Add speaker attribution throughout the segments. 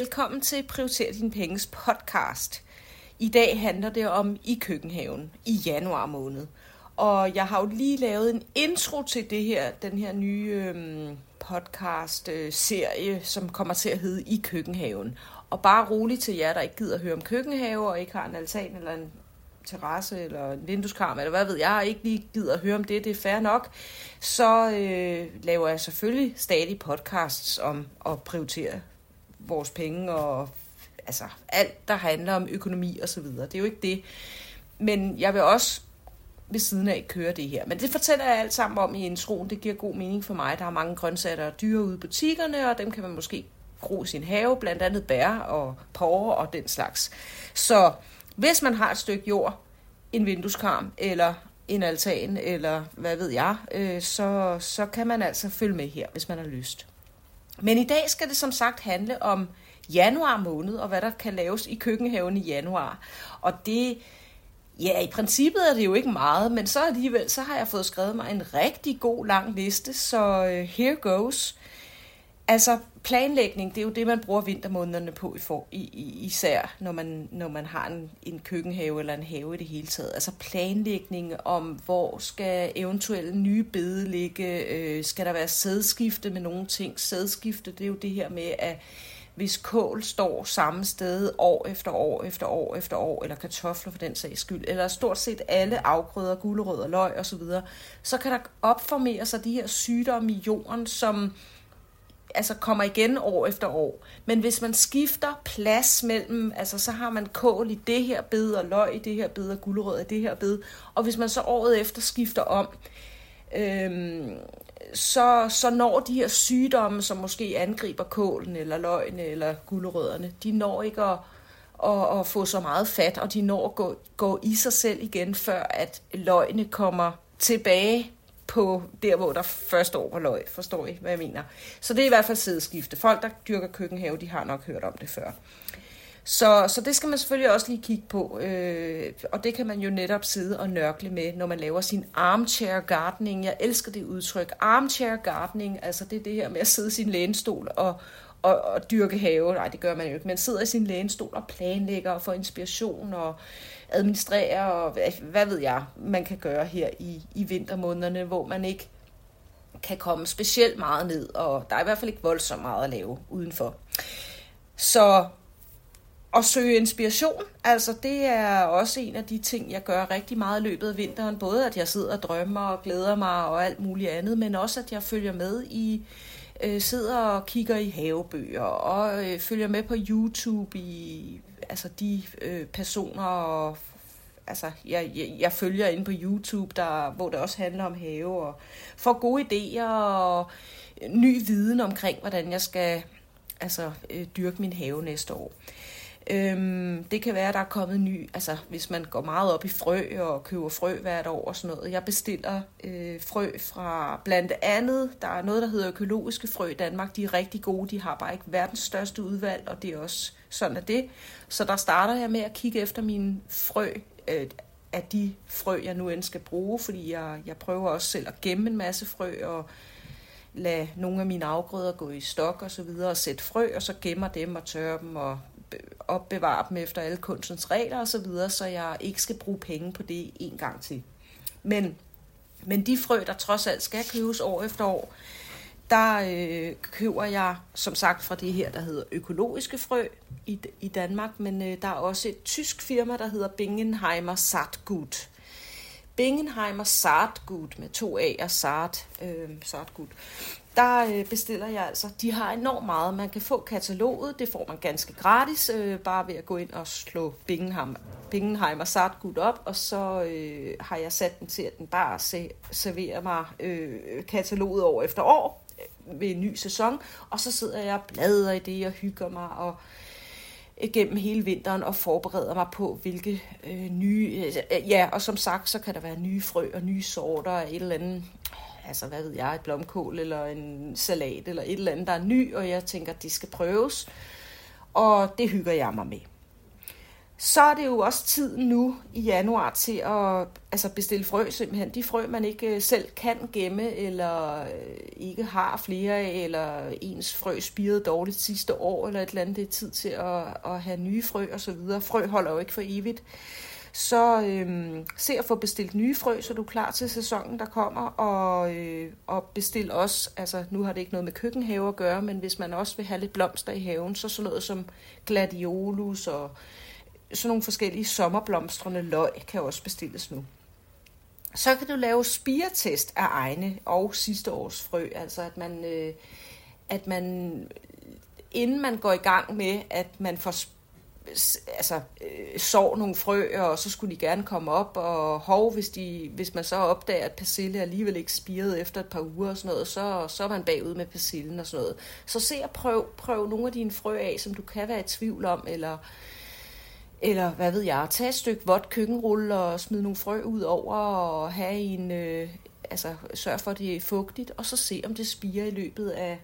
Speaker 1: Velkommen til Prioriter din penges podcast. I dag handler det om i køkkenhaven i januar måned. Og jeg har jo lige lavet en intro til det her, den her nye øhm, podcast-serie, øh, som kommer til at hedde I køkkenhaven. Og bare roligt til jer, der ikke gider høre om køkkenhave og ikke har en altan eller en terrasse eller en vindueskarm, eller hvad ved jeg, ikke lige gider at høre om det, det er fair nok, så øh, laver jeg selvfølgelig stadig podcasts om at prioritere vores penge og altså alt, der handler om økonomi og så videre. Det er jo ikke det. Men jeg vil også ved siden af køre det her. Men det fortæller jeg alt sammen om i introen. Det giver god mening for mig. Der er mange grøntsager og dyre ude i butikkerne, og dem kan man måske gro i sin have, blandt andet bær og porre og den slags. Så hvis man har et stykke jord, en vindueskarm eller en altan, eller hvad ved jeg, øh, så, så kan man altså følge med her, hvis man har lyst. Men i dag skal det som sagt handle om januar måned, og hvad der kan laves i køkkenhaven i januar. Og det, ja, i princippet er det jo ikke meget, men så alligevel, så har jeg fået skrevet mig en rigtig god lang liste, så uh, here goes. Altså, planlægning, det er jo det, man bruger vintermånederne på i for, i, i, især, når man, når man har en, en køkkenhave eller en have i det hele taget. Altså planlægning om, hvor skal eventuelle nye bede ligge, øh, skal der være sædskifte med nogle ting. Sædskifte, det er jo det her med, at hvis kål står samme sted år efter år efter år efter år, eller kartofler for den sags skyld, eller stort set alle afgrøder, gulerødder, løg osv., så kan der opformere sig de her sygdomme i jorden, som altså kommer igen år efter år. Men hvis man skifter plads mellem, altså så har man kål i det her bed, og løg i det her bed, og gulerødder i det her bed, og hvis man så året efter skifter om, øhm, så, så når de her sygdomme, som måske angriber kålen, eller løgene, eller gulerødderne, de når ikke at, at, at få så meget fat, og de når at gå, gå i sig selv igen, før at løgene kommer tilbage på der, hvor der første år var løg. Forstår I, hvad jeg mener? Så det er i hvert fald sædeskifte. Folk, der dyrker køkkenhave, de har nok hørt om det før. Så, så det skal man selvfølgelig også lige kigge på, øh, og det kan man jo netop sidde og nørkle med, når man laver sin armchair gardening. Jeg elsker det udtryk. Armchair gardening, altså det er det her med at sidde i sin lænestol og, og, og dyrke have. Nej, det gør man jo ikke, men sidder i sin lænestol og planlægger og får inspiration og administrere, og hvad ved jeg, man kan gøre her i, i vintermånederne, hvor man ikke kan komme specielt meget ned, og der er i hvert fald ikke voldsomt meget at lave udenfor. Så at søge inspiration, altså det er også en af de ting, jeg gør rigtig meget i løbet af vinteren. Både at jeg sidder og drømmer og glæder mig og alt muligt andet, men også at jeg følger med i, øh, sidder og kigger i havebøger og øh, følger med på YouTube i altså de øh, personer og altså, jeg, jeg, jeg følger ind på YouTube, der, hvor det også handler om have, og får gode idéer og øh, ny viden omkring, hvordan jeg skal altså, øh, dyrke min have næste år. Øhm, det kan være, at der er kommet ny, altså hvis man går meget op i frø og køber frø hvert år og sådan noget. Jeg bestiller øh, frø fra blandt andet, der er noget, der hedder økologiske frø i Danmark. De er rigtig gode, de har bare ikke verdens største udvalg, og det er også sådan er det. Så der starter jeg med at kigge efter mine frø, øh, af de frø, jeg nu end skal bruge, fordi jeg, jeg prøver også selv at gemme en masse frø og lade nogle af mine afgrøder gå i stok og så videre og sætte frø, og så gemmer dem og tørre dem og opbevare dem efter alle kunstens regler og så videre, så jeg ikke skal bruge penge på det en gang til. Men, men de frø, der trods alt skal købes år efter år, der øh, køber jeg som sagt fra det her, der hedder økologiske frø i, i Danmark, men øh, der er også et tysk firma, der hedder Bingenheimer Saatgut. Bingenheimer Saatgut med to A'er, Saat, øh, Saatgut. Der øh, bestiller jeg altså, de har enormt meget. Man kan få kataloget, det får man ganske gratis, øh, bare ved at gå ind og slå Bingenheim og Sartgut op, og så øh, har jeg sat den til, at den bare se, serverer mig øh, kataloget år efter år øh, ved en ny sæson, og så sidder jeg og bladrer i det og hygger mig og øh, gennem hele vinteren og forbereder mig på, hvilke øh, nye... Øh, ja, og som sagt, så kan der være nye frø og nye sorter og et eller andet... Altså, hvad ved jeg, et blomkål eller en salat eller et eller andet, der er ny, og jeg tænker, at det skal prøves. Og det hygger jeg mig med. så er det jo også tiden nu i januar til at altså bestille frø simpelthen. De frø, man ikke øh, selv kan gemme, eller øh, ikke har flere af, eller ens frø spirede dårligt sidste år, eller et eller andet, det er tid til at, at have nye frø og så videre. Frø holder jo ikke for evigt. Så øh, se at få bestilt nye frø, så du er klar til sæsonen, der kommer, og, øh, og bestil også, altså nu har det ikke noget med køkkenhave at gøre, men hvis man også vil have lidt blomster i haven, så sådan noget som gladiolus og sådan nogle forskellige sommerblomstrende løg kan også bestilles nu. Så kan du lave spiretest af egne og sidste års frø, altså at man, øh, at man inden man går i gang med, at man får altså, øh, sår nogle frø, og så skulle de gerne komme op, og hov, hvis, de, hvis man så opdager, at persille alligevel ikke spirede efter et par uger og sådan noget, så, så er man bagud med persillen og sådan noget. Så se og prøv, prøv nogle af dine frø af, som du kan være i tvivl om, eller eller hvad ved jeg, tage et stykke vådt køkkenrulle og smide nogle frø ud over og have en, øh, altså sørg for, at det er fugtigt, og så se, om det spiger i løbet af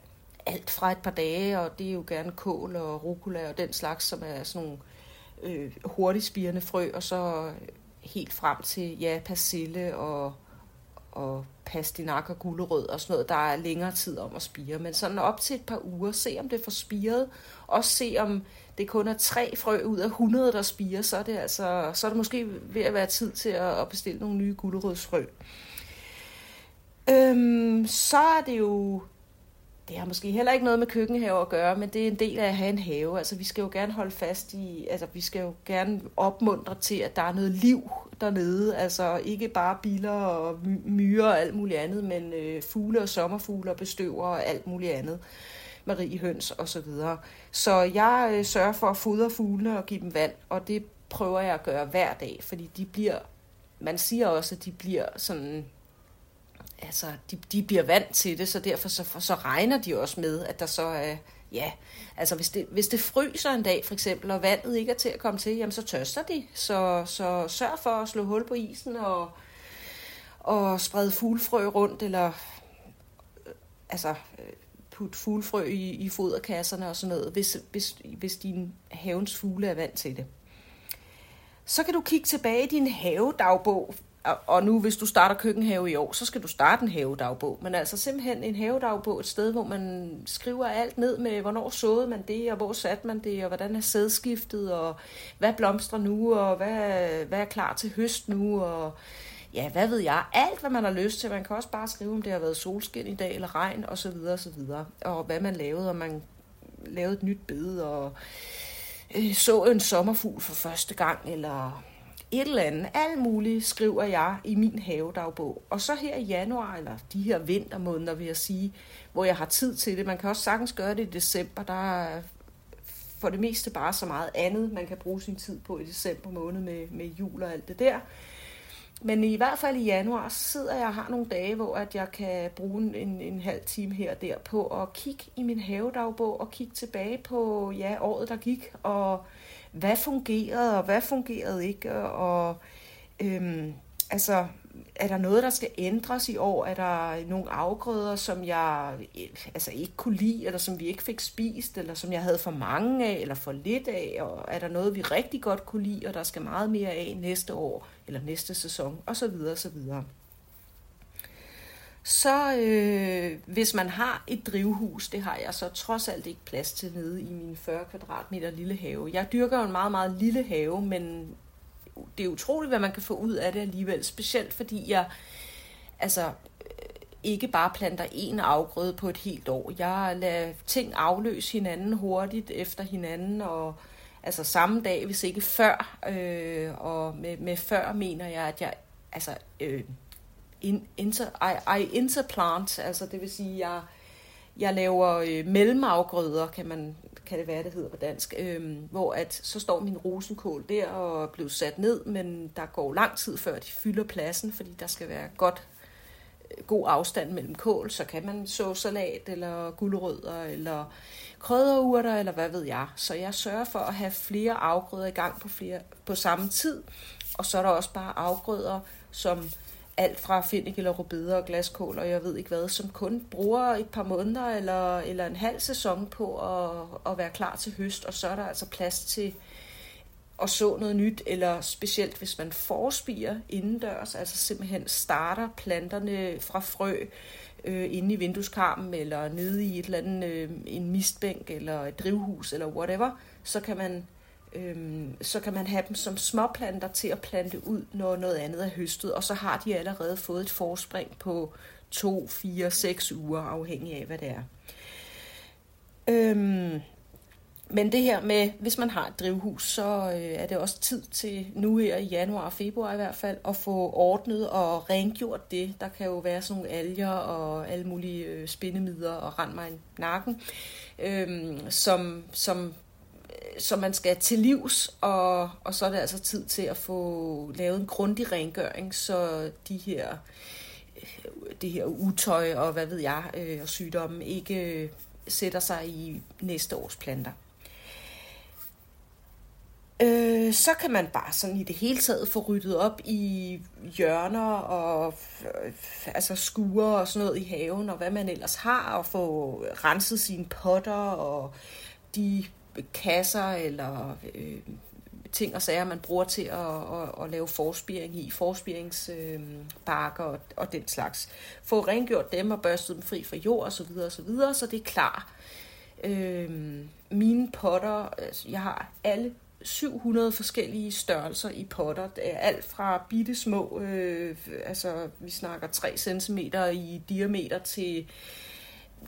Speaker 1: alt fra et par dage, og det er jo gerne kål og rucola og den slags, som er sådan nogle øh, hurtigt spirende frø, og så helt frem til, ja, persille og, og pastinak og gulerød og sådan noget, der er længere tid om at spire. Men sådan op til et par uger, se om det får spiret, og se om det kun er tre frø ud af 100, der spirer, så er det, altså, så er det måske ved at være tid til at, at bestille nogle nye gulerødsfrø. Øhm, så er det jo det har måske heller ikke noget med køkkenhave at gøre, men det er en del af at have en have. Altså, vi skal jo gerne holde fast i, altså, vi skal jo gerne opmuntre til, at der er noget liv dernede. Altså, ikke bare biler og myrer og alt muligt andet, men øh, fugle og sommerfugle og bestøver og alt muligt andet. Marie Høns og så videre. Så jeg øh, sørger for at fodre fuglene og give dem vand, og det prøver jeg at gøre hver dag, fordi de bliver, man siger også, at de bliver sådan altså, de, de bliver vant til det, så derfor så, så regner de også med, at der så er, ja, altså hvis det, hvis det fryser en dag for eksempel, og vandet ikke er til at komme til, jamen så tørster de. Så, så sørg for at slå hul på isen og, og sprede fuglefrø rundt, eller øh, altså øh, putte fuglefrø i, i foderkasserne og sådan noget, hvis, hvis, hvis din havens fugle er vant til det. Så kan du kigge tilbage i din havedagbog og nu, hvis du starter køkkenhave i år, så skal du starte en havedagbog. Men altså simpelthen en havedagbog, et sted, hvor man skriver alt ned med, hvornår såede man det, og hvor satte man det, og hvordan er sædskiftet, og hvad blomstrer nu, og hvad, hvad er klar til høst nu, og ja, hvad ved jeg, alt hvad man har lyst til. Man kan også bare skrive, om det har været solskin i dag, eller regn, og så videre, og så videre. Og hvad man lavede, og man lavede et nyt bed, og øh, så en sommerfugl for første gang, eller et eller andet, alt muligt, skriver jeg i min havedagbog. Og så her i januar, eller de her vintermåneder, vil jeg sige, hvor jeg har tid til det. Man kan også sagtens gøre det i december. Der er for det meste bare så meget andet, man kan bruge sin tid på i december måned med, med jul og alt det der. Men i hvert fald i januar, sidder jeg og har nogle dage, hvor at jeg kan bruge en, en halv time her og der på at kigge i min havedagbog og kigge tilbage på ja, året, der gik, og hvad fungerede, og hvad fungerede ikke, og øhm, altså, er der noget, der skal ændres i år? Er der nogle afgrøder, som jeg altså ikke kunne lide, eller som vi ikke fik spist, eller som jeg havde for mange af, eller for lidt af? Og er der noget, vi rigtig godt kunne lide, og der skal meget mere af næste år, eller næste sæson, og så videre, og så øh, hvis man har et drivhus, det har jeg så trods alt ikke plads til nede i min 40 kvadratmeter lille have. Jeg dyrker jo en meget, meget lille have, men det er utroligt, hvad man kan få ud af det alligevel. Specielt fordi jeg altså, øh, ikke bare planter én afgrøde på et helt år. Jeg lader ting afløse hinanden hurtigt efter hinanden, og altså samme dag, hvis ikke før. Øh, og med, med før mener jeg, at jeg altså, øh, in, inter, I, I interplant, altså det vil sige, jeg, jeg laver øh, mellemafgrøder, kan, man, kan det være, det hedder på dansk, øh, hvor at så står min rosenkål der og bliver sat ned, men der går lang tid før de fylder pladsen, fordi der skal være godt øh, god afstand mellem kål, så kan man så salat eller gulerødder eller krydderurter eller hvad ved jeg. Så jeg sørger for at have flere afgrøder i gang på, flere, på samme tid, og så er der også bare afgrøder, som alt fra finnik eller rubeder og glaskål og jeg ved ikke hvad, som kun bruger et par måneder eller, eller en halv sæson på at, at være klar til høst, og så er der altså plads til at så noget nyt, eller specielt hvis man forspiger indendørs, altså simpelthen starter planterne fra frø øh, inde i vindueskarmen, eller nede i et eller andet, øh, en mistbænk, eller et drivhus, eller whatever, så kan man Øhm, så kan man have dem som småplanter til at plante ud, når noget andet er høstet, og så har de allerede fået et forspring på 2, 4, 6 uger, afhængig af hvad det er. Øhm, men det her med, hvis man har et drivhus, så øh, er det også tid til nu her i januar og februar i hvert fald, at få ordnet og rengjort det. Der kan jo være sådan nogle alger og alle mulige øh, spindemider og rend mig i nakken, øh, som, som, som man skal til livs, og, og så er det altså tid til at få lavet en grundig rengøring, så de her det her utøj og hvad ved jeg, øh, og sygdomme ikke sætter sig i næste års planter. Øh, så kan man bare sådan i det hele taget få ryddet op i hjørner og øh, altså skure og sådan noget i haven, og hvad man ellers har, og få renset sine potter og de kasser eller øh, ting og sager, man bruger til at, at, at lave forspiring i, forspiringsbakker øh, og, og den slags. Få rengjort dem og børstet dem fri fra jord osv., så, så, videre, så det er klar. Øh, mine potter, altså, jeg har alle 700 forskellige størrelser i potter. Det er alt fra bitte små, øh, altså vi snakker 3 cm i diameter til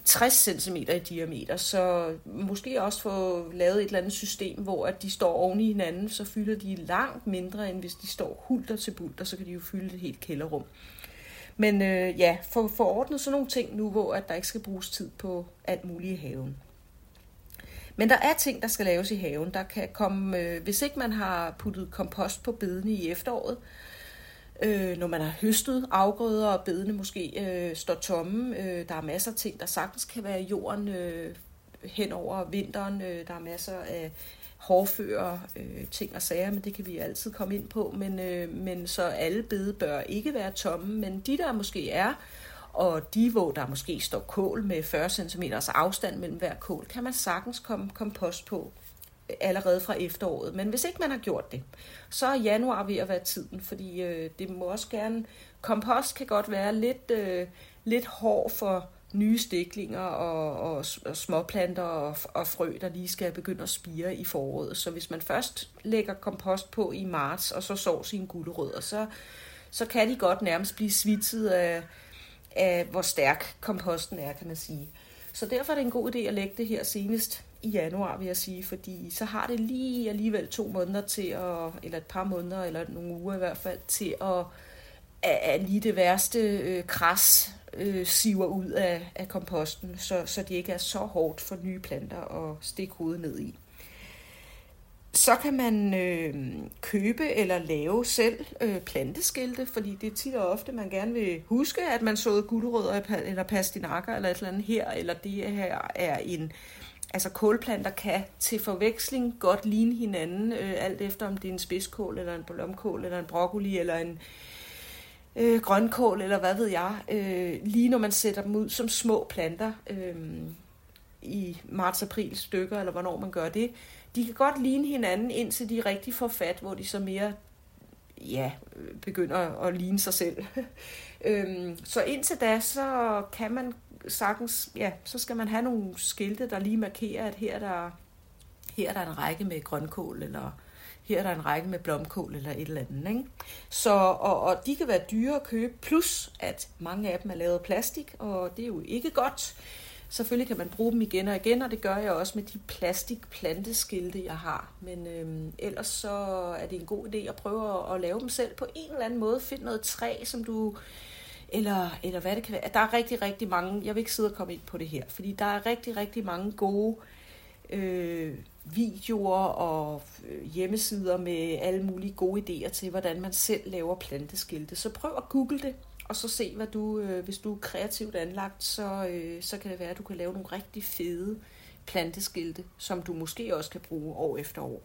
Speaker 1: 60 cm i diameter, så måske også få lavet et eller andet system, hvor at de står oven i hinanden, så fylder de langt mindre, end hvis de står hulter til bulter, så kan de jo fylde et helt kælderrum. Men øh, ja, få få ordnet sådan nogle ting nu, hvor at der ikke skal bruges tid på alt muligt i haven. Men der er ting, der skal laves i haven. Der kan komme, øh, hvis ikke man har puttet kompost på bedene i efteråret, øh, øh, når man har høstet afgrøder, og bedene måske øh, står tomme. Øh, der er masser af ting, der sagtens kan være i jorden øh, hen over vinteren. Øh, der er masser af hårfører, øh, ting og sager, men det kan vi altid komme ind på. Men, øh, men så alle bede bør ikke være tomme, men de der måske er, og de, hvor der måske står kål med 40 cm afstand mellem hver kål, kan man sagtens komme kompost på allerede fra efteråret. Men hvis ikke man har gjort det, så er januar ved at være tiden, fordi øh, det må også gerne... Kompost kan godt være lidt, øh, lidt hård for nye stiklinger og, og, og småplanter og, og frø, der lige skal begynde at spire i foråret. Så hvis man først lægger kompost på i marts, og så sår sine gulerødder, så, så kan de godt nærmest blive svitset af, af, hvor stærk komposten er, kan man sige. Så derfor er det en god idé at lægge det her senest i januar, vil jeg sige, fordi så har det lige alligevel to måneder til at, eller et par måneder, eller nogle uger i hvert fald, til at, at lige det værste øh, kras øh, siver ud af, af komposten, så, så det ikke er så hårdt for nye planter at stikke hovedet ned i. Så kan man øh, købe eller lave selv øh, planteskilte, fordi det er tit og ofte, man gerne vil huske, at man såede gulerødder eller pastinakker eller et eller andet her, eller det her er en altså kålplanter kan til forveksling godt ligne hinanden, øh, alt efter om det er en spidskål, eller en blomkål, eller en broccoli, eller en øh, grønkål, eller hvad ved jeg. Øh, lige når man sætter dem ud som små planter øh, i marts-april stykker, eller hvornår man gør det, de kan godt ligne hinanden, indtil de rigtig får fat, hvor de så mere ja, øh, begynder at ligne sig selv. øhm, så indtil da, så kan man sagtens, ja, så skal man have nogle skilte, der lige markerer, at her er der, her er der en række med grønkål, eller her er der en række med blomkål, eller et eller andet. Ikke? Så, og, og de kan være dyre at købe, plus at mange af dem er lavet af plastik, og det er jo ikke godt. Selvfølgelig kan man bruge dem igen og igen, og det gør jeg også med de plastikplanteskilte, jeg har. Men øhm, ellers så er det en god idé at prøve at, at lave dem selv på en eller anden måde. Find noget træ, som du eller, eller hvad det kan være. Der er rigtig, rigtig mange, jeg vil ikke sidde og komme ind på det her, fordi der er rigtig, rigtig mange gode øh, videoer og øh, hjemmesider med alle mulige gode idéer til, hvordan man selv laver planteskilte. Så prøv at google det, og så se, hvad du, øh, hvis du er kreativt anlagt, så, øh, så kan det være, at du kan lave nogle rigtig fede planteskilte, som du måske også kan bruge år efter år.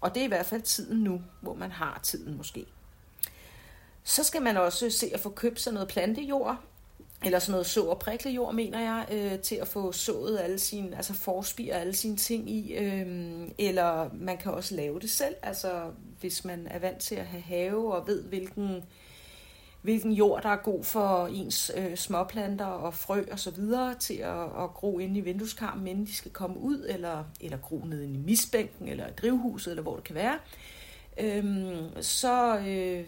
Speaker 1: Og det er i hvert fald tiden nu, hvor man har tiden måske. Så skal man også se at få købt sig noget plantejord. eller sådan noget så- og priklejord, mener jeg, øh, til at få sået alle sine, altså forspire alle sine ting i, øh, eller man kan også lave det selv, altså hvis man er vant til at have have og ved, hvilken, hvilken jord, der er god for ens øh, småplanter og frø og så videre til at, at gro ind i vindueskarmen, inden de skal komme ud, eller, eller gro nede i misbænken, eller i drivhuset, eller hvor det kan være, øh, så... Øh,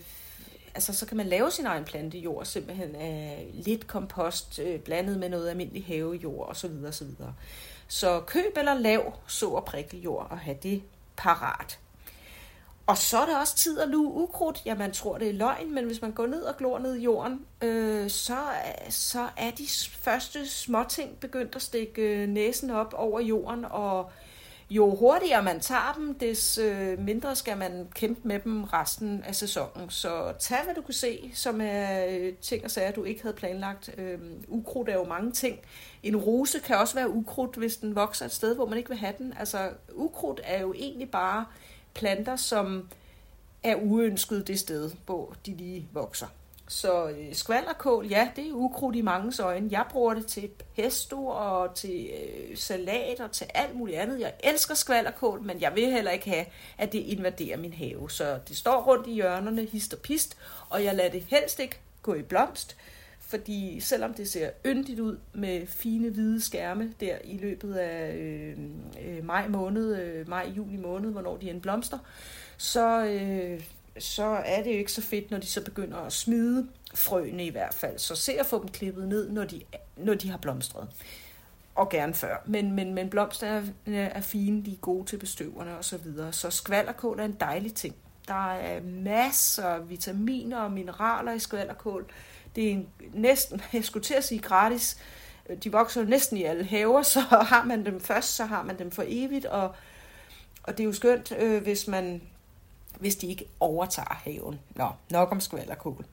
Speaker 1: altså, så kan man lave sin egen plantejord simpelthen af lidt kompost øh, blandet med noget almindelig havejord osv. Så, videre. så køb eller lav så og prikkeljord og have det parat. Og så er der også tid at luge ukrudt. Ja, man tror, det er løgn, men hvis man går ned og glor ned i jorden, øh, så, så er de første småting begyndt at stikke øh, næsen op over jorden, og jo hurtigere man tager dem, des øh, mindre skal man kæmpe med dem resten af sæsonen. Så tag, hvad du kan se, som er øh, ting og sager, du ikke havde planlagt. Øhm, ukrudt er jo mange ting. En rose kan også være ukrudt, hvis den vokser et sted, hvor man ikke vil have den. Altså, ukrudt er jo egentlig bare planter, som er uønsket det sted, hvor de lige vokser. Så øh, skvallerkål, ja, det er ukrudt i mange øjne. Jeg bruger det til pesto og til øh, salat og til alt muligt andet. Jeg elsker skvallerkål, men jeg vil heller ikke have, at det invaderer min have. Så det står rundt i hjørnerne, hist og pist, og jeg lader det helst ikke gå i blomst. Fordi selvom det ser yndigt ud med fine hvide skærme der i løbet af øh, øh, maj måned, øh, maj-juni måned, hvornår de end blomster, så, øh, så er det jo ikke så fedt, når de så begynder at smide frøene i hvert fald. Så se at få dem klippet ned, når de, når de har blomstret. Og gerne før. Men, men, men blomster er, er fine, de er gode til bestøverne og så videre. Så skvalderkål er en dejlig ting. Der er masser af vitaminer og mineraler i skvalderkål. Det er næsten, jeg skulle til at sige gratis, de vokser næsten i alle haver, så har man dem først, så har man dem for evigt, og, og det er jo skønt, øh, hvis man hvis de ikke overtager haven. Nå, nok om skvallerkål.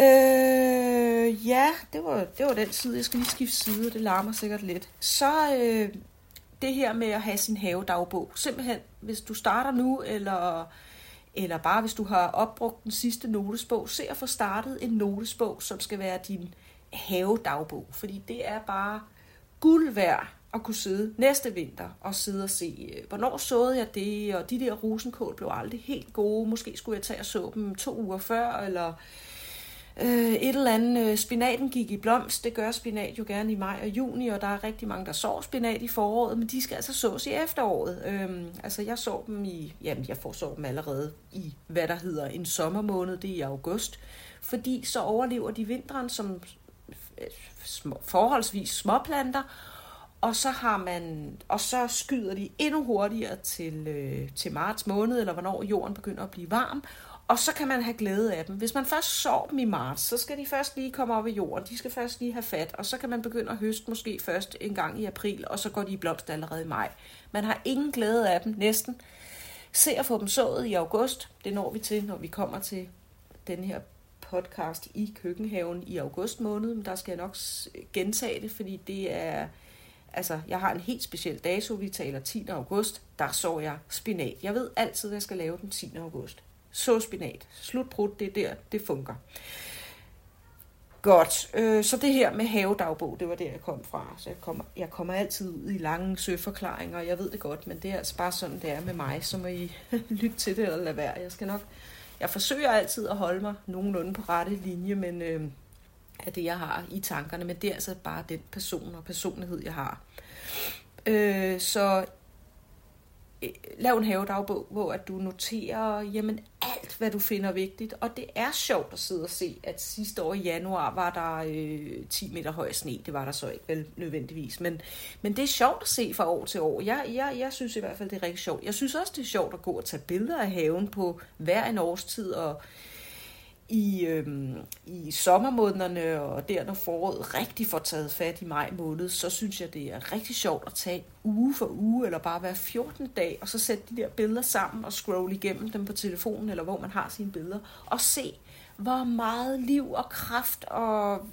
Speaker 1: Øh, ja, det var, det var den side. Jeg skal lige skifte side, det larmer sikkert lidt. Så øh, det her med at have sin havedagbog. Simpelthen, hvis du starter nu, eller, eller bare hvis du har opbrugt den sidste notesbog, se at få startet en notesbog, som skal være din havedagbog. Fordi det er bare guld værd at kunne sidde næste vinter og sidde og se, øh, hvornår såede jeg det, og de der rosenkål blev aldrig helt gode. Måske skulle jeg tage og så dem to uger før, eller øh, et eller andet. Øh, spinaten gik i blomst, det gør spinat jo gerne i maj og juni, og der er rigtig mange, der sår spinat i foråret, men de skal altså sås i efteråret. Øhm, altså jeg så dem i, jamen jeg får så dem allerede i, hvad der hedder en sommermåned, det er i august, fordi så overlever de vinteren som øh, forholdsvis småplanter, og så har man og så skyder de endnu hurtigere til, øh, til marts måned, eller hvornår jorden begynder at blive varm, og så kan man have glæde af dem. Hvis man først sår dem i marts, så skal de først lige komme op i jorden, de skal først lige have fat, og så kan man begynde at høste måske først en gang i april, og så går de i blomst allerede i maj. Man har ingen glæde af dem, næsten. Se at få dem sået i august, det når vi til, når vi kommer til den her podcast i køkkenhaven i august måned, men der skal jeg nok gentage det, fordi det er Altså, jeg har en helt speciel dato, vi taler 10. august, der så jeg spinat. Jeg ved altid, at jeg skal lave den 10. august. Så spinat. Slutbrud, det er der, det fungerer. Godt, øh, så det her med havedagbog, det var der, jeg kom fra. Så jeg kommer, jeg kommer altid ud i lange søforklaringer, jeg ved det godt, men det er altså bare sådan, det er med mig, så må I lytte til det eller lade være. Jeg skal nok, jeg forsøger altid at holde mig nogenlunde på rette linje, men øh, af det, jeg har i tankerne, men det er altså bare den person og personlighed, jeg har. Øh, så lav en havedagbog, hvor at du noterer jamen, alt, hvad du finder vigtigt. Og det er sjovt at sidde og se, at sidste år i januar var der øh, 10 meter høj sne. Det var der så ikke vel nødvendigvis. Men, men det er sjovt at se fra år til år. Jeg, jeg, jeg synes i hvert fald, det er rigtig sjovt. Jeg synes også, det er sjovt at gå og tage billeder af haven på hver en årstid og i, øhm, i sommermånederne og der, når foråret rigtig får taget fat i maj måned, så synes jeg, det er rigtig sjovt at tage uge for uge, eller bare hver 14. dag, og så sætte de der billeder sammen og scrolle igennem dem på telefonen, eller hvor man har sine billeder, og se, hvor meget liv og kraft og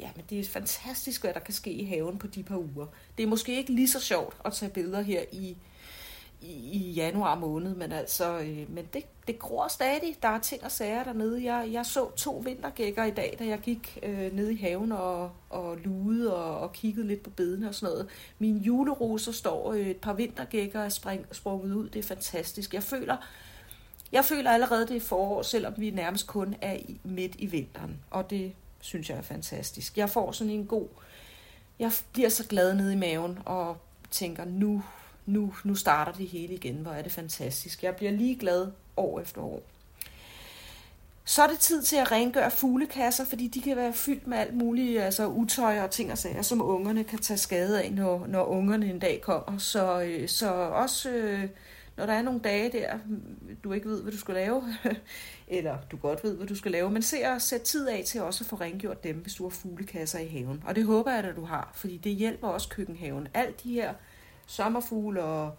Speaker 1: ja, men det er fantastisk, hvad der kan ske i haven på de par uger. Det er måske ikke lige så sjovt at tage billeder her i i, i januar måned, men altså, øh, men det, det gror stadig. Der er ting og sager dernede. Jeg, jeg så to vintergækker i dag, da jeg gik øh, ned i haven og, og lude og, og kiggede lidt på bedene og sådan noget. Min juleroser står øh, et par vintergækker er spring, sprunget ud. Det er fantastisk. Jeg føler, jeg føler allerede, det er forår, selvom vi nærmest kun er i, midt i vinteren. Og det synes jeg er fantastisk. Jeg får sådan en god... Jeg bliver så glad nede i maven og tænker, nu, nu, nu starter det hele igen. Hvor er det fantastisk. Jeg bliver lige glad år efter år. Så er det tid til at rengøre fuglekasser, fordi de kan være fyldt med alt muligt, altså utøj og ting og sager, som ungerne kan tage skade af, når, når ungerne en dag kommer. Så, øh, så også øh, når der er nogle dage der, du ikke ved, hvad du skal lave, eller du godt ved, hvad du skal lave, men se at sætte tid af til også at få rengjort dem, hvis du har fuglekasser i haven. Og det håber jeg, at du har, fordi det hjælper også køkkenhaven. Alt de her sommerfugle og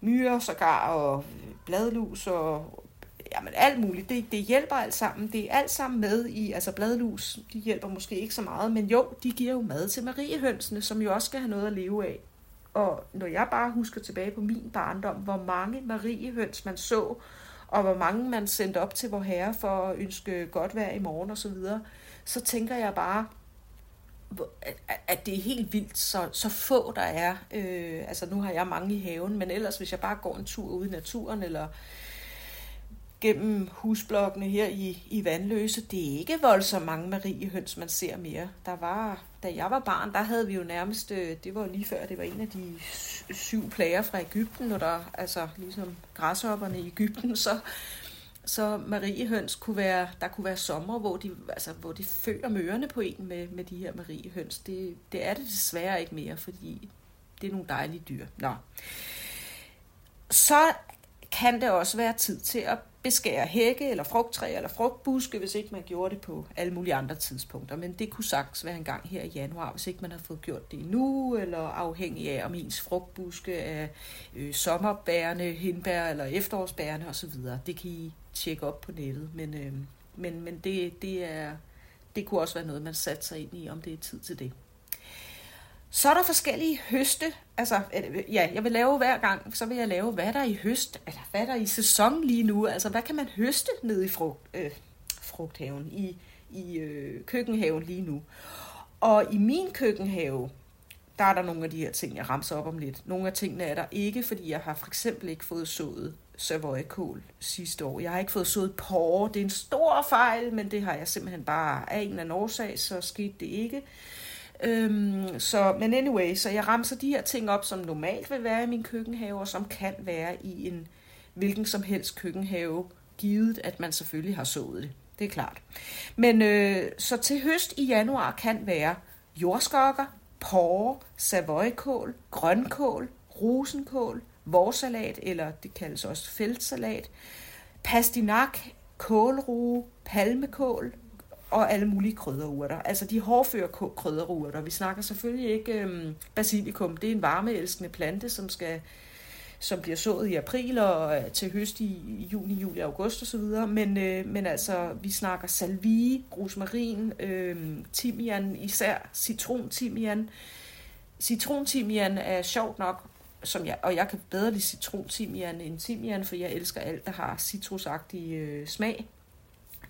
Speaker 1: myrer sågar og bladlus og jamen alt muligt. Det, det hjælper alt sammen. Det er alt sammen med i, altså bladlus, de hjælper måske ikke så meget, men jo, de giver jo mad til mariehønsene, som jo også skal have noget at leve af. Og når jeg bare husker tilbage på min barndom, hvor mange mariehøns man så, og hvor mange man sendte op til vor herre for at ønske godt vejr i morgen og så videre, så tænker jeg bare, at det er helt vildt, så, så få der er. Øh, altså nu har jeg mange i haven, men ellers hvis jeg bare går en tur ude i naturen, eller gennem husblokkene her i, i Vandløse, det er ikke voldsomt mange mariehøns, man ser mere. Der var, da jeg var barn, der havde vi jo nærmest, øh, det var lige før, det var en af de syv plager fra Ægypten, og der, altså ligesom græshopperne i Ægypten, så, så mariehøns kunne være, der kunne være sommer, hvor de, altså, hvor de fører mørerne på en med, med de her mariehøns. Det, det er det desværre ikke mere, fordi det er nogle dejlige dyr. Nå. Så kan det også være tid til at beskære hække eller frugttræ eller frugtbuske, hvis ikke man gjorde det på alle mulige andre tidspunkter. Men det kunne sagtens være en gang her i januar, hvis ikke man har fået gjort det nu, eller afhængig af, om ens frugtbuske er øh, sommerbærende, hindbær eller efterårsbærende osv. Det kan I tjekke op på nettet, men, øh, men, men det, det, er, det kunne også være noget, man satte sig ind i, om det er tid til det. Så er der forskellige høste. Altså, øh, ja, jeg vil lave hver gang, så vil jeg lave, hvad der er i høst, eller hvad der er i sæson lige nu. Altså, hvad kan man høste nede i frugt, øh, frugthaven, i, i øh, køkkenhaven lige nu. Og i min køkkenhave, der er der nogle af de her ting, jeg ramser op om lidt. Nogle af tingene er der ikke, fordi jeg har for eksempel ikke fået sået savoykål sidste år. Jeg har ikke fået sået porre. Det er en stor fejl, men det har jeg simpelthen bare af en eller anden årsag, så skete det ikke. Øhm, så, men anyway, så jeg ramser de her ting op, som normalt vil være i min køkkenhave, og som kan være i en hvilken som helst køkkenhave, givet at man selvfølgelig har sået det. Det er klart. Men øh, så til høst i januar kan være jordskokker, porre, savoykål, grønkål, rosenkål, vorsalat, eller det kaldes også feltsalat, pastinak, kålrue, palmekål, og alle mulige krydderurter. Altså de hårdføre krydderurter. Vi snakker selvfølgelig ikke øhm, basilikum. Det er en varmeelskende plante, som skal som bliver sået i april og øh, til høst i juni, juli, august osv. Men, øh, men altså, vi snakker salvie, rosmarin, øh, timian, især citrontimian. Citrontimian er sjovt nok, som jeg, og jeg kan bedre lide citrontimian end timian, for jeg elsker alt, der har citrusagtig øh, smag.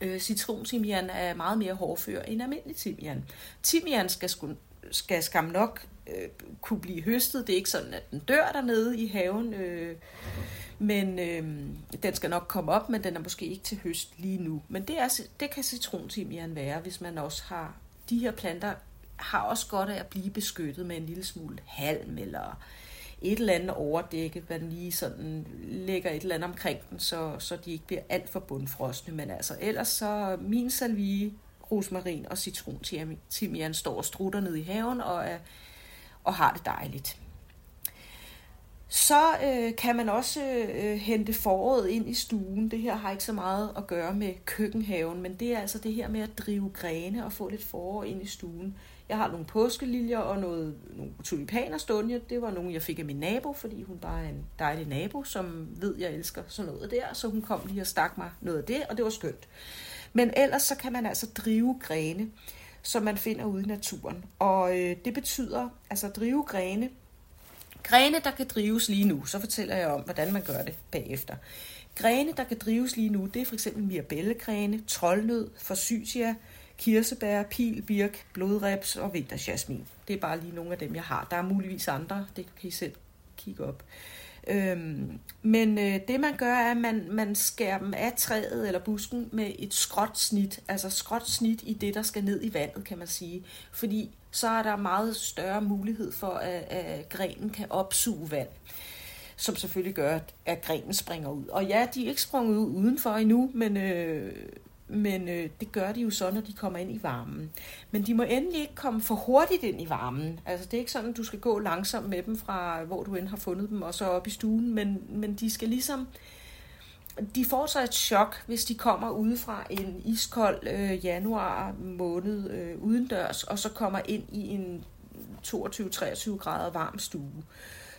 Speaker 1: Øh, citrontimian er meget mere hårdfør end almindelig timian. Timian skal, sku, skal skam nok øh, kunne blive høstet. Det er ikke sådan, at den dør dernede i haven, øh, men øh, den skal nok komme op, men den er måske ikke til høst lige nu. Men det, er, det kan citrontimian være, hvis man også har... De her planter har også godt af at blive beskyttet med en lille smule halm eller et eller andet overdække, man lige sådan lægger et eller andet omkring den, så, så de ikke bliver alt for bundfrosne. Men altså ellers så min salvie, rosmarin og citron timian står og strutter ned i haven og, er, og har det dejligt. Så øh, kan man også øh, hente foråret ind i stuen. Det her har ikke så meget at gøre med køkkenhaven, men det er altså det her med at drive grene og få lidt forår ind i stuen. Jeg har nogle påskeliljer og noget, nogle tulipaner stående. Det var nogle, jeg fik af min nabo, fordi hun bare er en dejlig nabo, som ved, jeg elsker sådan noget der. Så hun kom lige og stak mig noget af det, og det var skønt. Men ellers så kan man altså drive grene, som man finder ude i naturen. Og øh, det betyder, altså drive grene Grene, der kan drives lige nu, så fortæller jeg om, hvordan man gør det bagefter. Grene, der kan drives lige nu, det er for eksempel mirabellegrene, troldnød, forsytia, kirsebær, pil, birk, blodreps og vinterjasmin. Det er bare lige nogle af dem, jeg har. Der er muligvis andre, det kan I selv kigge op. Øhm, men øh, det man gør, er, at man, man skærer dem af træet eller busken med et skråt snit. Altså skråt snit i det, der skal ned i vandet, kan man sige. Fordi så er der meget større mulighed for, at, at grenen kan opsuge vand som selvfølgelig gør, at grenen springer ud. Og ja, de er ikke sprunget ud udenfor endnu, men, øh, men øh, det gør de jo så, når de kommer ind i varmen. Men de må endelig ikke komme for hurtigt ind i varmen. Altså det er ikke sådan, at du skal gå langsomt med dem fra, hvor du end har fundet dem, og så op i stuen, men, men de skal ligesom... De får så et chok, hvis de kommer ude fra en iskold øh, januar måned øh, udendørs, og så kommer ind i en 22-23 grader varm stue.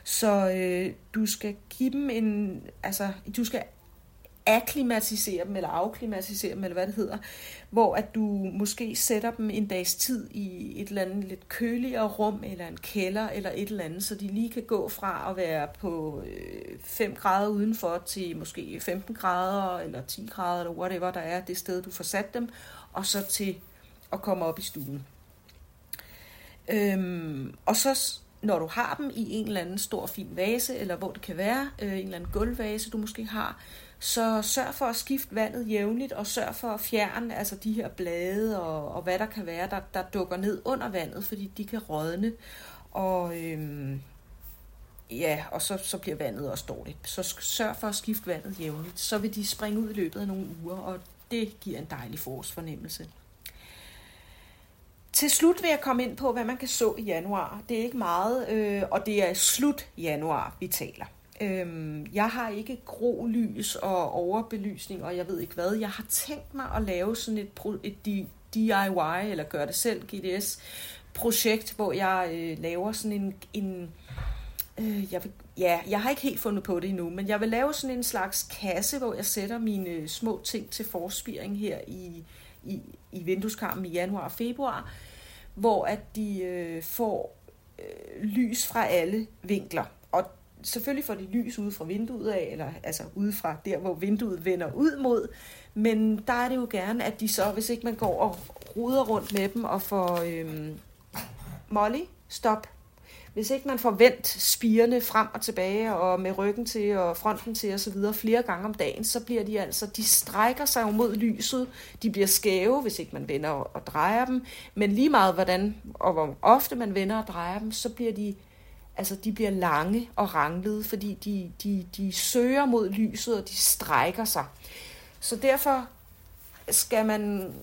Speaker 1: Så øh, du skal give dem en, altså du skal akklimatisere dem, eller afklimatisere dem, eller hvad det hedder, hvor at du måske sætter dem en dags tid i et eller andet lidt køligere rum, eller en kælder, eller et eller andet, så de lige kan gå fra at være på øh, 5 grader udenfor, til måske 15 grader, eller 10 grader, eller whatever der er det sted, du får sat dem, og så til at komme op i stuen. Øhm, og så når du har dem i en eller anden stor fin vase, eller hvor det kan være, øh, en eller anden gulvvase, du måske har, så sørg for at skifte vandet jævnligt, og sørg for at fjerne altså de her blade og, og hvad der kan være, der, der dukker ned under vandet, fordi de kan rådne. Og, øhm, ja, og så, så bliver vandet også dårligt. Så sørg for at skifte vandet jævnligt. Så vil de springe ud i løbet af nogle uger, og det giver en dejlig forårsfornemmelse. Til slut vil jeg komme ind på, hvad man kan så i januar. Det er ikke meget, øh, og det er slut januar, vi taler. Øhm, jeg har ikke grå lys og overbelysning, og jeg ved ikke hvad. Jeg har tænkt mig at lave sådan et, et DIY, eller gør det selv, GDS, projekt, hvor jeg øh, laver sådan en, en øh, jeg vil, ja, jeg har ikke helt fundet på det endnu, men jeg vil lave sådan en slags kasse, hvor jeg sætter mine øh, små ting til forspiring her i, i, i vindueskarmen i januar og februar, hvor at de øh, får øh, lys fra alle vinkler. Og selvfølgelig får de lys ude fra vinduet af, eller altså ude fra der, hvor vinduet vender ud mod, men der er det jo gerne, at de så, hvis ikke man går og ruder rundt med dem og får øhm, Molly, stop, hvis ikke man får vendt spirene frem og tilbage og med ryggen til og fronten til og så videre flere gange om dagen, så bliver de altså, de strækker sig jo mod lyset. De bliver skæve, hvis ikke man vender og, og drejer dem. Men lige meget hvordan og hvor ofte man vender og drejer dem, så bliver de altså de bliver lange og ranglede, fordi de, de, de søger mod lyset, og de strækker sig. Så derfor skal man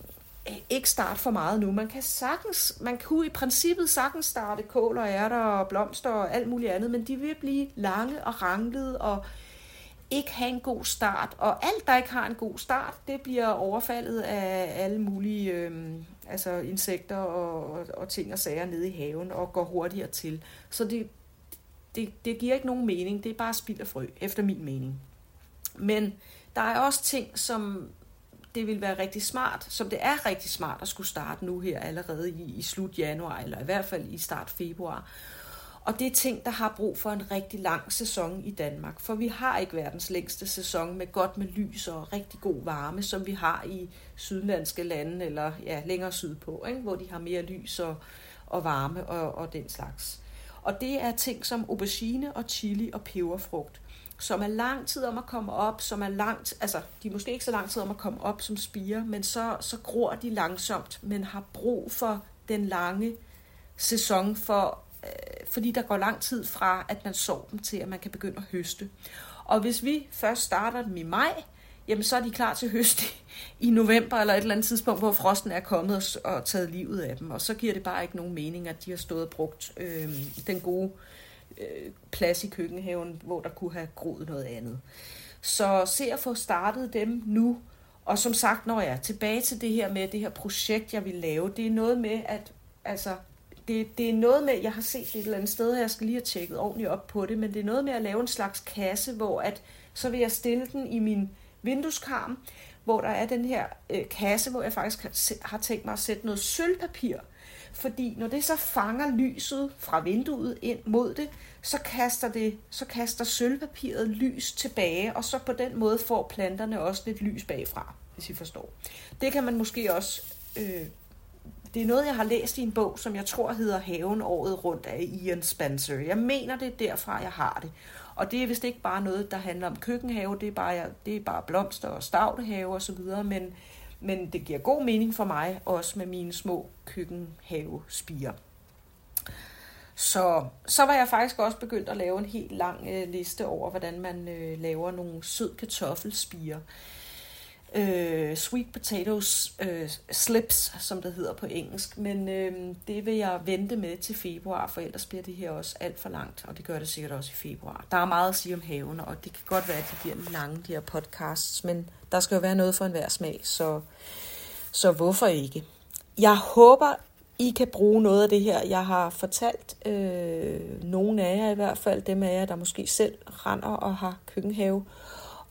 Speaker 1: ikke starte for meget nu. Man kan sagtens, man kunne i princippet sagtens starte kål og ærter og blomster og alt muligt andet, men de vil blive lange og ranglede og ikke have en god start. Og alt, der ikke har en god start, det bliver overfaldet af alle mulige øh, altså insekter og, og, og ting og sager nede i haven og går hurtigere til. Så det, det, det giver ikke nogen mening. Det er bare spild af frø, efter min mening. Men der er også ting, som det vil være rigtig smart, som det er rigtig smart at skulle starte nu her allerede i, i slut januar, eller i hvert fald i start februar. Og det er ting, der har brug for en rigtig lang sæson i Danmark. For vi har ikke verdens længste sæson med godt med lys og rigtig god varme, som vi har i sydlandske lande, eller ja, længere sydpå, ikke? hvor de har mere lys og, og varme og, og den slags. Og det er ting som aubergine og chili og peberfrugt som er lang tid om at komme op, som er langt, altså de er måske ikke så lang tid om at komme op som spiger, men så, så gror de langsomt, men har brug for den lange sæson, for, øh, fordi der går lang tid fra, at man sår dem til, at man kan begynde at høste. Og hvis vi først starter dem i maj, jamen så er de klar til høst i november eller et eller andet tidspunkt, hvor frosten er kommet og, og taget livet af dem. Og så giver det bare ikke nogen mening, at de har stået og brugt øh, den gode øh, plads i køkkenhaven, hvor der kunne have groet noget andet. Så se at få startet dem nu. Og som sagt, når jeg er tilbage til det her med det her projekt, jeg vil lave, det er noget med, at altså, det, det er noget med, jeg har set det et eller andet sted, jeg skal lige have tjekket ordentligt op på det, men det er noget med at lave en slags kasse, hvor at, så vil jeg stille den i min vindueskarm, hvor der er den her øh, kasse, hvor jeg faktisk har, har tænkt mig at sætte noget sølvpapir fordi når det så fanger lyset fra vinduet ind mod det, så kaster, det, så kaster sølvpapiret lys tilbage, og så på den måde får planterne også lidt lys bagfra, hvis I forstår. Det kan man måske også... Øh, det er noget, jeg har læst i en bog, som jeg tror hedder Haven året rundt af Ian Spencer. Jeg mener, det er derfra, jeg har det. Og det er vist ikke bare noget, der handler om køkkenhave, det er bare, det er bare blomster og stavtehave osv., men, men det giver god mening for mig, også med mine små køkkenhavespiger. Så, så var jeg faktisk også begyndt at lave en helt lang øh, liste over, hvordan man øh, laver nogle sød kartoffelspiger. Øh, øh, sweet potatoes øh, slips, som det hedder på engelsk. Men øh, det vil jeg vente med til februar, for ellers bliver det her også alt for langt, og det gør det sikkert også i februar. Der er meget at sige om haven, og det kan godt være, at de bliver lange, de her podcasts, men der skal jo være noget for enhver smag, så, så hvorfor ikke? Jeg håber i kan bruge noget af det her. Jeg har fortalt øh, nogle af jer i hvert fald, dem af jer, der måske selv render og har køkkenhave.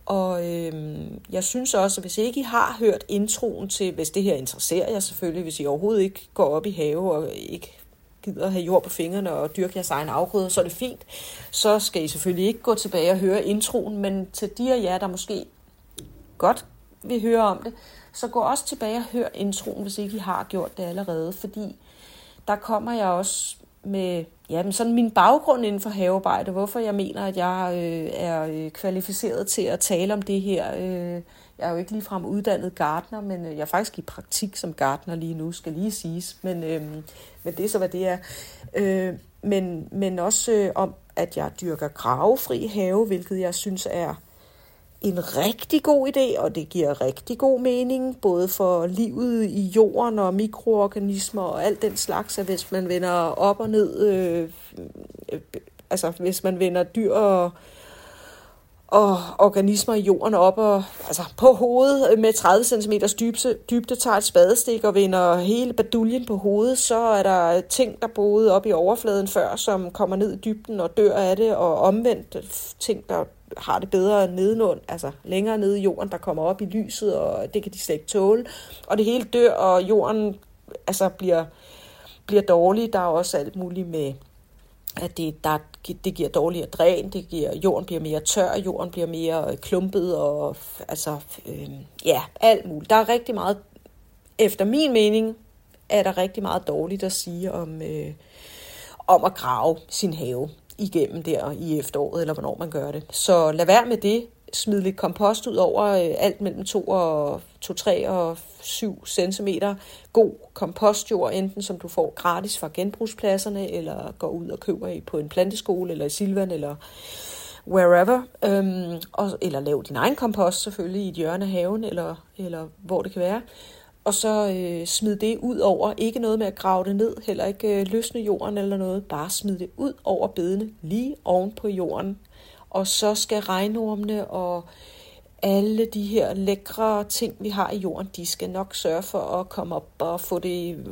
Speaker 1: Og øhm, jeg synes også, at hvis ikke I har hørt introen til, hvis det her interesserer jer selvfølgelig, hvis I overhovedet ikke går op i have og ikke gider have jord på fingrene og dyrke jeres egen afgrøder, så er det fint. Så skal I selvfølgelig ikke gå tilbage og høre introen, men til de af jer, der måske godt vil høre om det, så gå også tilbage og hør introen, hvis ikke I har gjort det allerede, fordi der kommer jeg også med ja, men sådan min baggrund inden for havearbejde, hvorfor jeg mener, at jeg øh, er øh, kvalificeret til at tale om det her. Øh, jeg er jo ikke ligefrem uddannet gartner, men øh, jeg er faktisk i praktik som gartner lige nu, skal lige siges. Men, øh, men det er så, hvad det er. Øh, men, men også øh, om, at jeg dyrker gravefri have, hvilket jeg synes er en rigtig god idé, og det giver rigtig god mening, både for livet i jorden og mikroorganismer og alt den slags, at hvis man vender op og ned, øh, øh, altså hvis man vender dyr og, og organismer i jorden op og, altså på hovedet med 30 cm dybde, dybde tager et spadestik og vender hele baduljen på hovedet, så er der ting, der boede op i overfladen før, som kommer ned i dybden og dør af det, og omvendt ting, der har det bedre nedenund, altså længere nede i jorden, der kommer op i lyset, og det kan de slet ikke tåle. Og det hele dør, og jorden altså, bliver, bliver dårlig. Der er også alt muligt med, at det, der, det giver dårligere dræn, det giver, jorden bliver mere tør, jorden bliver mere øh, klumpet, og altså, øh, ja, alt muligt. Der er rigtig meget, efter min mening, er der rigtig meget dårligt at sige om, øh, om at grave sin have igennem der i efteråret, eller hvornår man gør det. Så lad være med det. Smid lidt kompost ud over øh, alt mellem 2 og 2, 3 og 7 cm. God kompostjord, enten som du får gratis fra genbrugspladserne, eller går ud og køber i på en planteskole, eller i Silvan, eller wherever. Øhm, og, eller lav din egen kompost selvfølgelig i et hjørne af haven, eller, eller hvor det kan være og så øh, smid det ud over. Ikke noget med at grave det ned, heller ikke øh, løsne jorden eller noget. Bare smid det ud over bedene, lige oven på jorden. Og så skal regnormene og alle de her lækre ting, vi har i jorden, de skal nok sørge for at komme op og få det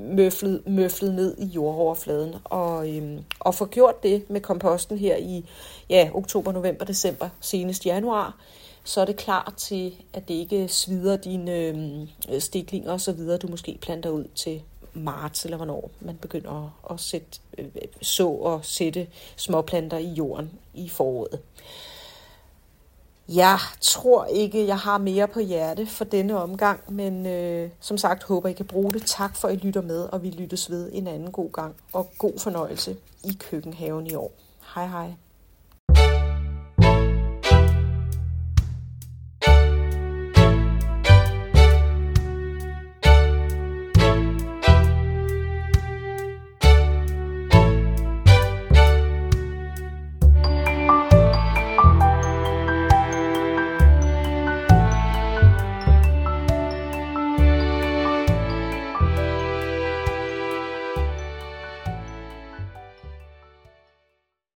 Speaker 1: møflet, møflet ned i jordoverfladen. Og, øhm, og få gjort det med komposten her i ja, oktober, november, december, senest januar så er det klar til, at det ikke svider dine øh, stiklinger og så videre, du måske planter ud til marts, eller hvornår man begynder at, at sætte, øh, så og sætte småplanter i jorden i foråret. Jeg tror ikke, jeg har mere på hjerte for denne omgang, men øh, som sagt håber I kan bruge det. Tak for, at I lytter med, og vi lyttes ved en anden god gang. Og god fornøjelse i køkkenhaven i år. Hej hej.